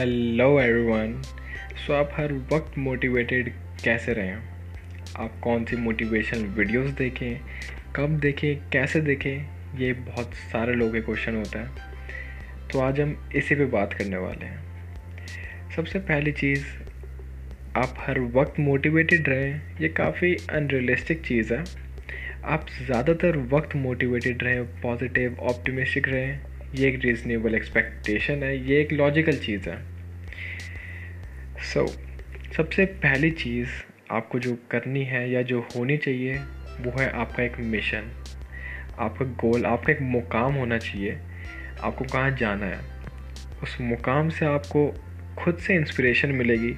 Hello everyone so आप हर वक्त motivated कैसे रहें आप कौन सी मोटिवेशनल वीडियोस देखें? कब देखें? कैसे देखें? ये बहुत सारे लोगों के क्वेश्चन होता है। तो आज हम इसी पे बात करने वाले हैं। सबसे पहली चीज़, आप हर वक्त मोटिवेटेड रहें, ये काफ़ी अनरियलिस्टिक चीज़ है। आप ज़्यादातर वक्त मोटिवेटेड रहें पॉजिटिव ऑप्टिमिस्टिक रहें। ये एक रीज़नेबल एक्सपेक्टेशन है ये एक लॉजिकल चीज़ है। सो so, सबसे पहली चीज़ आपको जो करनी है या जो होनी चाहिए वो है आपका एक मिशन आपका गोल आपका एक मुकाम होना चाहिए। आपको कहाँ जाना है? उस मुकाम से आपको खुद से इंस्पिरेशन मिलेगी।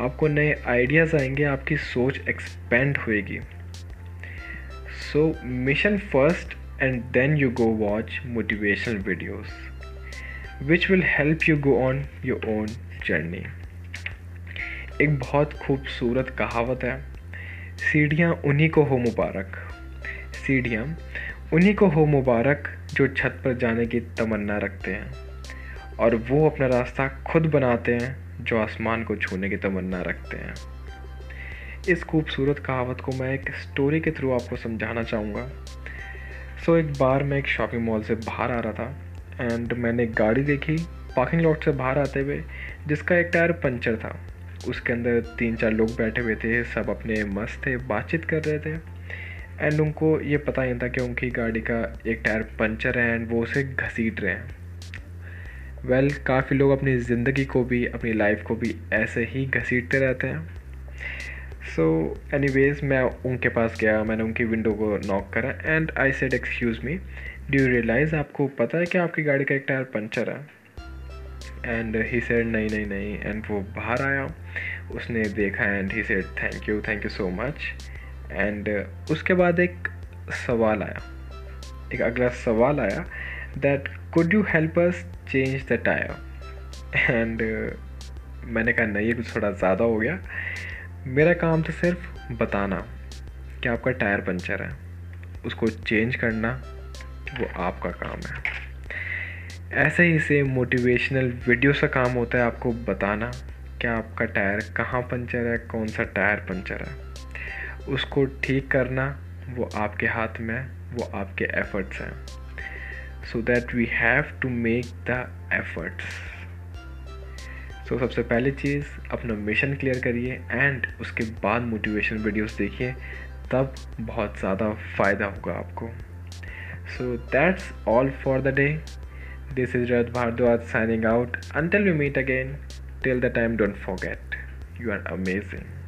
आपको नए आइडियाज़ आएँगे आपकी सोच एक्सपेंड होएगी। So mission first and then you go watch motivational videos, which will help you go on your own journey. एक बहुत खूबसूरत कहावत है, सीढ़ियाँ उन्हीं को हो मुबारक। सीढ़ियाँ उन्हीं को हो मुबारक जो छत पर जाने की तमन्ना रखते हैं, और वो अपना रास्ता खुद बनाते हैं जो आसमान को छूने की तमन्ना रखते हैं। इस खूबसूरत कहावत को मैं एक स्टोरी के थ्रू आपको समझाना चाहूँगा। सो so, एक बार मैं एक शॉपिंग मॉल से बाहर आ रहा था एंड मैंने एक गाड़ी देखी पार्किंग लॉट से बाहर आते हुए जिसका एक टायर पंचर था। उसके अंदर तीन चार लोग बैठे हुए थे सब अपने मस्त थे बातचीत कर रहे थे। एंड उनको ये पता नहीं था कि उनकी गाड़ी का एक टायर पंचर है एंड वो उसे घसीट रहे हैं। वेल well, काफ़ी लोग अपनी ज़िंदगी को भी अपनी लाइफ को भी ऐसे ही घसीटते रहते हैं। सो एनी वेज मैं उनके पास गया, मैंने उनकी विंडो को नॉक करा and I said excuse me do you realise आपको पता है कि आपकी गाड़ी का एक टायर पंचर है? एंड ही सेड नहीं नहीं नहीं. एंड वो बाहर आया, उसने देखा and he said thank you thank you so much and उसके बाद एक सवाल आया, एक अगला सवाल आया that could you help us change the tyre and मैंने कहा, नहीं, ये कुछ थोड़ा ज़्यादा हो गया. मेरा काम था सिर्फ़ बताना कि आपका टायर पंचर है। उसको चेंज करना वो आपका काम है। ऐसे ही से मोटिवेशनल वीडियो का काम होता है आपको बताना कि आपका टायर कहाँ पंचर है, कौन सा टायर पंचर है। उसको ठीक करना वो आपके हाथ में है, वो आपके एफर्ट्स हैं। So that we have to make the efforts so so, सबसे पहली चीज़ अपना मिशन क्लियर करिए एंड उसके बाद मोटिवेशन वीडियोस देखिए तब बहुत ज़्यादा फ़ायदा होगा आपको। So that's all for the day this is Rath Bhardwaj signing out until we meet again till the time don't forget you are amazing